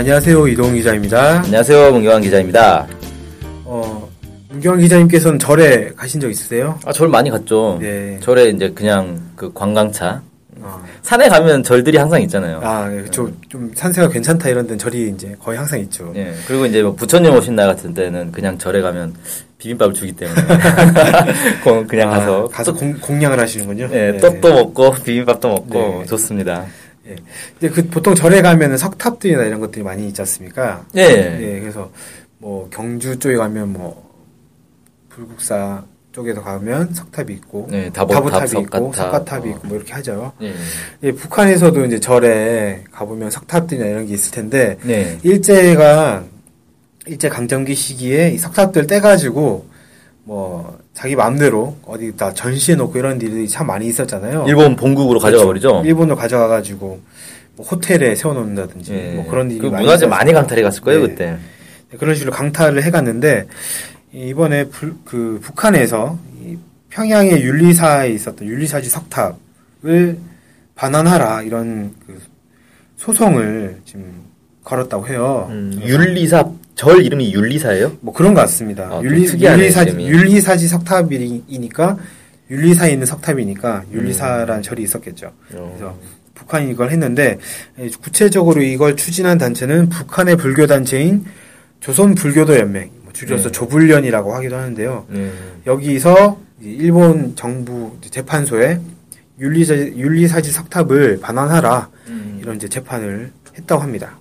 안녕하세요. 이동 기자입니다. 안녕하세요, 문경환 기자입니다. 어, 문경 기자님께서는 절에 가신 적 있으세요? 아, 절 많이 갔죠. 네. 절에 이제 그냥 그 관광차. 어. 산에 가면 절들이 항상 있잖아요. 아, 예, 좀, 좀 산세가 괜찮다 이런 데는 절이 이제 거의 항상 있죠. 예. 그리고 이제 뭐 부처님 오신 날 같은 때는 그냥 절에 가면 비빔밥을 주기 때문에 그- 그냥 아, 가서 가서 떡- 공, 공양을 하시는군요. 예, 네. 떡도 먹고 비빔밥도 먹고 네. 좋습니다. 근데 그 보통 절에 가면은 석탑들이나 이런 것들이 많이 있지 않습니까? 예. 예, 그래서 뭐 경주 쪽에 가면 뭐 불국사 쪽에서 가면 석탑이 있고 네, 다보탑, 다보탑이 있고 석가탑. 석가탑이 어. 있고 뭐 이렇게 하죠. 예. 예, 북한에서도 이제 절에 가보면 석탑들이나 이런 게 있을 텐데 네. 일제가 일제 강점기 시기에 이 석탑들 떼가지고 뭐 자기 마음대로 어디 다 전시해 놓고 이런 일들이 참 많이 있었잖아요. 일본 본국으로 가져가 버리죠. 그렇죠. 일본으로 가져가 가지고 뭐 호텔에 세워 놓는다든지 예. 뭐 그런 일이 그 많이 문화재. 많이 강탈해 갔을 거예요, 네. 그때. 그런 식으로 강탈을 해 갔는데 이번에 불- 그 북한에서 이 평양의 윤리사에 있었던 윤리사지 석탑을 반환하라 이런 그 소송을 지금 걸었다고 해요. 음, 윤리사 절 이름이 윤리사예요? 뭐 그런 것 같습니다. 아, 좀 윤리, 윤리사지, 이름이. 윤리사지 석탑이니까 윤리사에 있는 석탑이니까 윤리사라는 절이 있었겠죠. 어. 그래서 북한이 이걸 했는데 에, 구체적으로 이걸 추진한 단체는 북한의 불교 단체인 조선 불교도 연맹, 뭐 줄여서 네. 조불련이라고 하기도 하는데요. 네. 여기서 일본 정부 재판소에 윤리사지, 윤리사지 석탑을 반환하라 음. 이런 이제 재판을 했다고 합니다.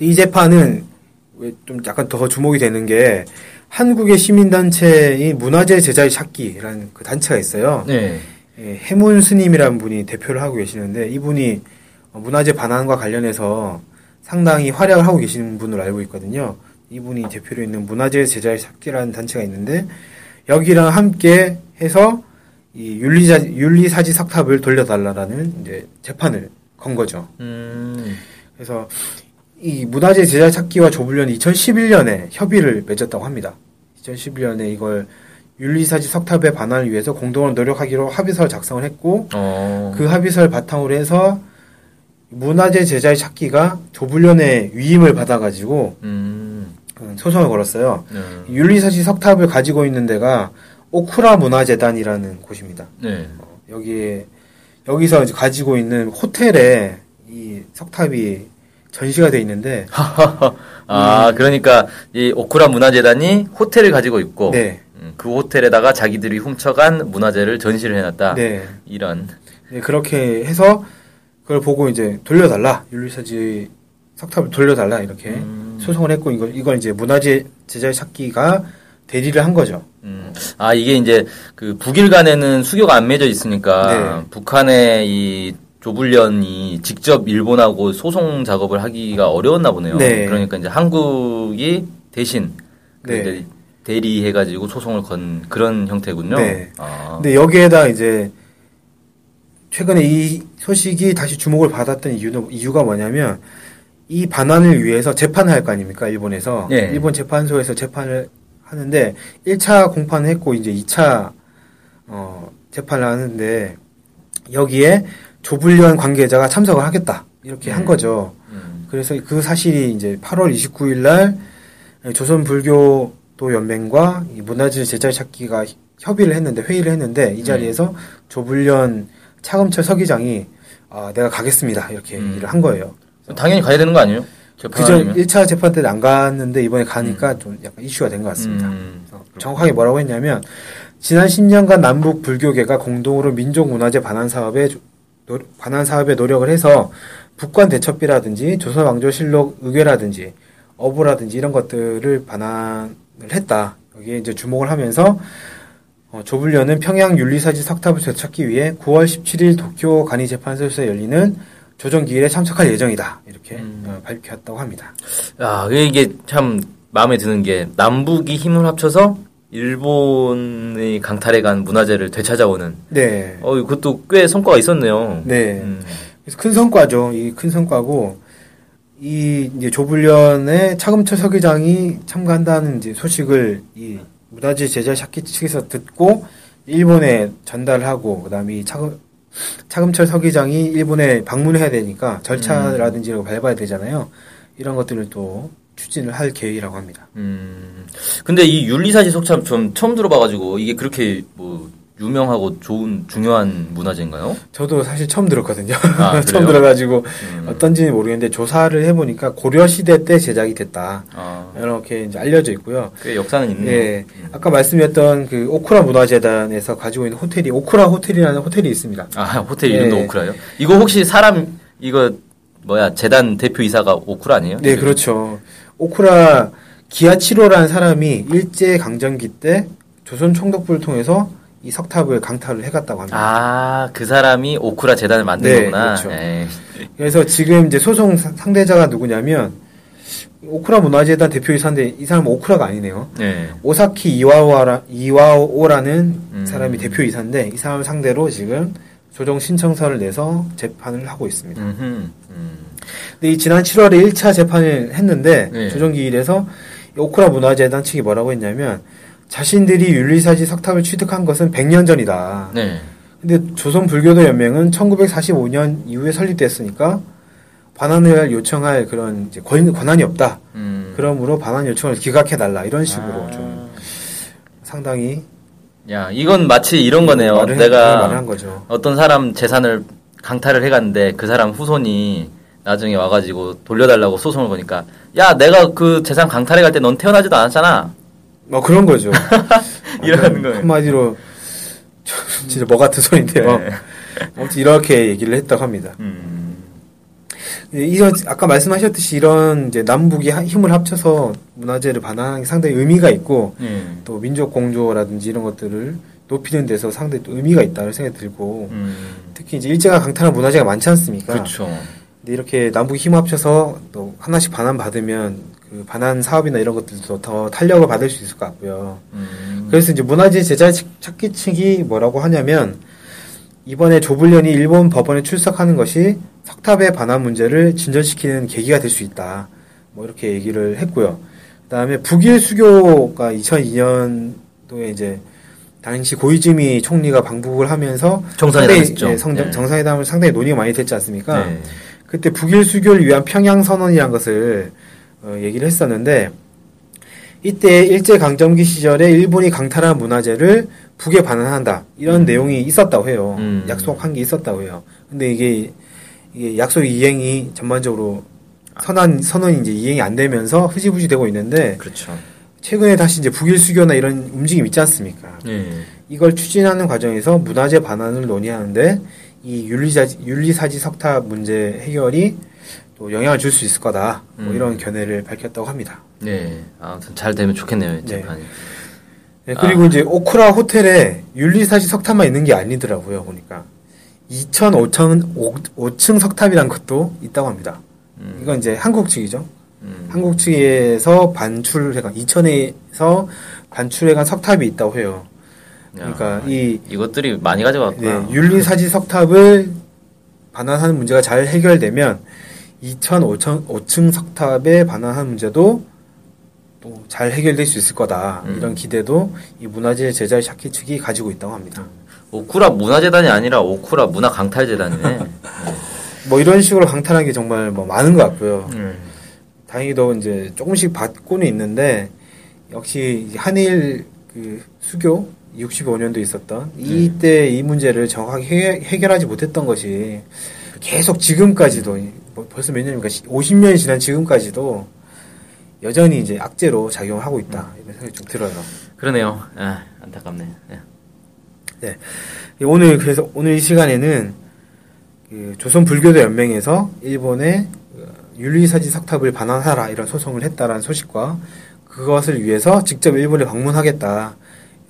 이 재판은 왜좀 약간 더 주목이 되는 게 한국의 시민단체인 문화재 제자의 찾기라는 그 단체가 있어요. 네. 예, 해문 스님이라는 분이 대표를 하고 계시는데 이분이 어, 문화재 반환과 관련해서 상당히 활약을 하고 계시는 분으로 알고 있거든요. 이분이 대표로 있는 문화재 제자의 찾기라는 단체가 있는데 여기랑 함께 해서 이 윤리자 윤리사지 석탑을 돌려달라라는 이제 재판을 건 거죠. 음. 그래서 이 문화재 제자 찾기와 조불련이 2011년에 협의를 맺었다고 합니다. 2011년에 이걸 윤리사지 석탑의 반환을 위해서 공동으로 노력하기로 합의서를 작성을 했고 어. 그 합의서를 바탕으로 해서 문화재 제자의 찾기가 조불련의 위임을 받아가지고 음. 음, 소송을 걸었어요. 네. 윤리사지 석탑을 가지고 있는 데가 오쿠라 문화재단이라는 곳입니다. 네. 어, 여기에 여기서 가지고 있는 호텔에 이 석탑이 전시가 돼 있는데 아, 그러니까 이 오쿠라 문화재단이 호텔을 가지고 있고 네, 음, 그 호텔에다가 자기들이 훔쳐간 문화재를 전시를 해놨다. 네, 이런. 네, 그렇게 해서 그걸 보고 이제 돌려달라 윤리사지 석탑을 돌려달라 이렇게 음. 소송을 했고 이걸 이걸 이제 문화재 제자 찾기가 대리를 한 거죠. 음. 아 이게 이제 그 북일 간에는 수교가 안 맺어 있으니까 네. 북한의 이 조불련이 직접 일본하고 소송 작업을 하기가 어려웠나 보네요. 네. 그러니까 이제 한국이 대신 그 네. 대리해가지고 소송을 건 그런 형태군요. 네. 아. 근데 여기에다 이제 최근에 이 소식이 다시 주목을 받았던 이유는 이유가 뭐냐면 이 반환을 위해서 재판을 할 거 아닙니까 일본에서 예. 일본 재판소에서 재판을 하는데 1차 공판을 했고 이제 2차 어 재판을 하는데 여기에 조불련 관계자가 참석을 하겠다 이렇게 한 음. 거죠. 음. 그래서 그 사실이 이제 8월 29일 날 조선 불교도 연맹과 이 문화재 제자 찾기가 협의를 했는데 회의를 했는데 이 자리에서 조불련 차금철 서기장이 아, 내가 가겠습니다. 이렇게 음. 얘기를 한 거예요. 당연히 가야 되는 거 아니에요? 그전 재판하려면? 1차 재판 때는 안 갔는데 이번에 가니까 좀 약간 이슈가 된 것 같습니다. 음. 어, 정확하게 뭐라고 했냐면 지난 10년간 남북 불교계가 공동으로 민족문화재 반환 사업에 조- 노- 반환 사업에 노력을 해서 북관 대첩비라든지 조선 왕조실록 의궤라든지 어부라든지 이런 것들을 반환을 했다. 여기에 이제 주목을 하면서 어, 조불련은 평양 윤리사지 석탑을 되찾기 위해 9월 17일 도쿄 간이 재판소에서 열리는 조정 기일에 참석할 예정이다 이렇게 음. 어, 밝혔다고 합니다. 야, 이게 참 마음에 드는 게 남북이 힘을 합쳐서 일본의 강탈해 간 문화재를 되찾아오는 네, 어, 그것도 꽤 성과가 있었네요. 네. 음. 그래서 큰 성과죠. 이 큰 성과고 이 이제 조불련의 차금철 서기장이 참가한다는 이제 소식을 이 문화재 제자 샤키 측에서 듣고 일본에 전달하고 그 다음에 이 차금 차금철 서기장이 일본에 방문해야 되니까 절차라든지 이런 거 밟아야 되잖아요. 이런 것들을 또 추진을 할 계획이라고 합니다. 음. 근데 이 윤리사 지 속참 좀 처음 들어봐가지고 이게 그렇게 뭐 유명하고 좋은 중요한 문화재인가요? 저도 사실 처음 들었거든요. 아, 처음? 들어가지고 음. 어떤지는 모르겠는데 조사를 해보니까 고려 시대 때 제작이 됐다. 아, 이렇게 이제 알려져 있고요. 꽤 역사는 있네요. 예. 아까 말씀드렸던 그 오쿠라 문화재단에서 가지고 있는 호텔이 오쿠라 호텔이라는 호텔이 있습니다. 아, 호텔 이름도 네. 오쿠라요? 이거 혹시 사람 이거 뭐야 재단 대표 이사가 오쿠라 아니에요? 네, 그렇죠. 오쿠라 기아치로라는 사람이 일제 강점기 때 조선 총독부를 통해서 이 석탑을 강탈을 해갔다고 합니다. 아, 그 사람이 오쿠라 재단을 만든 네, 거구나. 그렇죠. 에이. 그래서 지금 이제 소송 사- 상대자가 누구냐면 오쿠라 문화재단 대표이사인데 이 사람은 오쿠라가 아니네요. 네. 오사키 이와오라, 이와오라는 음. 사람이 대표이사인데 이 사람을 상대로 지금 조정 신청서를 내서 재판을 하고 있습니다. 음흠. 음. 근데 이 지난 7월에 1차 재판을 했는데 네. 조정기일에서 이 오쿠라 문화재단 측이 뭐라고 했냐면 자신들이 윤리사지 석탑을 취득한 것은 100년 전이다. 네. 근데 조선 불교도 연맹은 1945년 이후에 설립됐으니까 반환을 요청할 그런 권, 권한이 없다. 음. 그러므로 반환 요청을 기각해 달라 이런 식으로 아. 좀 상당히 야, 이건 마치 이런 거네요. 내가 말을 한 거죠. 어떤 사람 재산을 강탈을 해갔는데 그 사람 후손이 나중에 와가지고 돌려달라고 소송을 거니까 야 내가 그 재산 강탈해 갈 때 넌 태어나지도 않았잖아 뭐 그런 거죠. 이러는 완전 거예요. 한마디로 진짜 뭐 같은 소리인데요. 네. 아무튼 이렇게 얘기를 했다고 합니다. 음. 예, 이런 아까 말씀하셨듯이 이런 이제 남북이 하- 힘을 합쳐서 문화재를 반환하는 게 상당히 의미가 있고 예. 또 민족 공조라든지 이런 것들을 높이는 데서 상당히 또 의미가 있다는 생각이 들고 음. 특히 이제 일제가 강탈한 문화재가 많지 않습니까? 그렇죠. 이렇게 남북이 힘 합쳐서 또 하나씩 반환 받으면 그 반환 사업이나 이런 것들도 더 탄력을 받을 수 있을 것 같고요. 음. 그래서 이제 문화재 제자 찾기 측이 뭐라고 하냐면 이번에 조불련이 일본 법원에 출석하는 것이 석탑의 반환 문제를 진전시키는 계기가 될 수 있다. 뭐 이렇게 얘기를 했고요. 그다음에 북일 수교가 2002년도에 이제 당시 고이즈미 총리가 방북을 하면서 정상회담 상당히. 예, 네. 정상회담을 상당히 논의가 많이 됐지 않습니까? 네. 그때 북일 수교를 위한 평양 선언이란 것을 어, 얘기를 했었는데 이때 일제 강점기 시절에 일본이 강탈한 문화재를 북에 반환한다 이런 내용이 있었다고 해요. 음. 약속한 게 있었다고 해요. 근데 이게 이게 약속 이행이 전반적으로 선언 선언이 이제 이행이 안 되면서 흐지부지 되고 있는데 그렇죠. 최근에 다시 이제 북일 수교나 이런 움직임 있지 않습니까? 예. 이걸 추진하는 과정에서 문화재 반환을 논의하는데 이 윤리사지, 윤리사지 석탑 문제 해결이 또 영향을 줄 수 있을 거다. 뭐 음. 이런 견해를 밝혔다고 합니다. 네. 아무튼 잘 되면 좋겠네요, 이 네. 재판이. 네, 그리고 아. 이제 오크라 호텔에 윤리사지 석탑만 있는 게 아니더라고요. 보니까 2,500, 5층 석탑이란 것도 있다고 합니다. 음. 이건 이제 한국 측이죠. 음. 한국 측에서 반출해간 2천에서 반출해간 석탑이 있다고 해요. 그러니까 야, 이 이것들이 많이 가져갔구나. 네, 윤리 사지 석탑을 반환하는 문제가 잘 해결되면 2,000, 5층 석탑에 반환하는 문제도 또 잘 해결될 수 있을 거다. 음. 이런 기대도 이 문화재 제자 샤키 측이 가지고 있다고 합니다. 오쿠라 문화재단이 아니라 오쿠라 문화 강탈재단이네. 뭐 이런 식으로 강탈한 게 정말 뭐 많은 것 같고요. 음. 다행히도 이제 조금씩 받고는 있는데 역시 한일 그 수교 65년도 있었던 이때 이 문제를 정확하게 해, 해결하지 못했던 것이 계속 지금까지도 뭐 벌써 몇 년입니까? 50년이 지난 지금까지도 여전히 이제 악재로 작용하고 있다 이런 생각이 좀 들어요. 그러네요. 아, 안타깝네. 예. 오늘 그래서 오늘 이 시간에는 그 조선 불교도 연맹에서 일본의 어, 윤리사지 석탑을 반환하라 이런 소송을 했다라는 소식과 그것을 위해서 직접 일본에 방문하겠다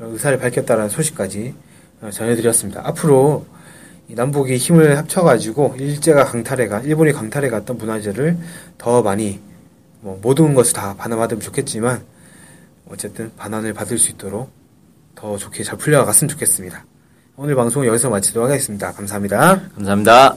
의사를 밝혔다라는 소식까지 어, 전해드렸습니다. 앞으로 이 남북이 힘을 합쳐가지고 일제가 강탈해가 일본이 강탈해갔던 문화재를 더 많이 뭐 모든 것을 다 반환받으면 좋겠지만 어쨌든 반환을 받을 수 있도록 더 좋게 잘 풀려갔으면 좋겠습니다. 오늘 방송 여기서 마치도록 하겠습니다. 감사합니다. 감사합니다.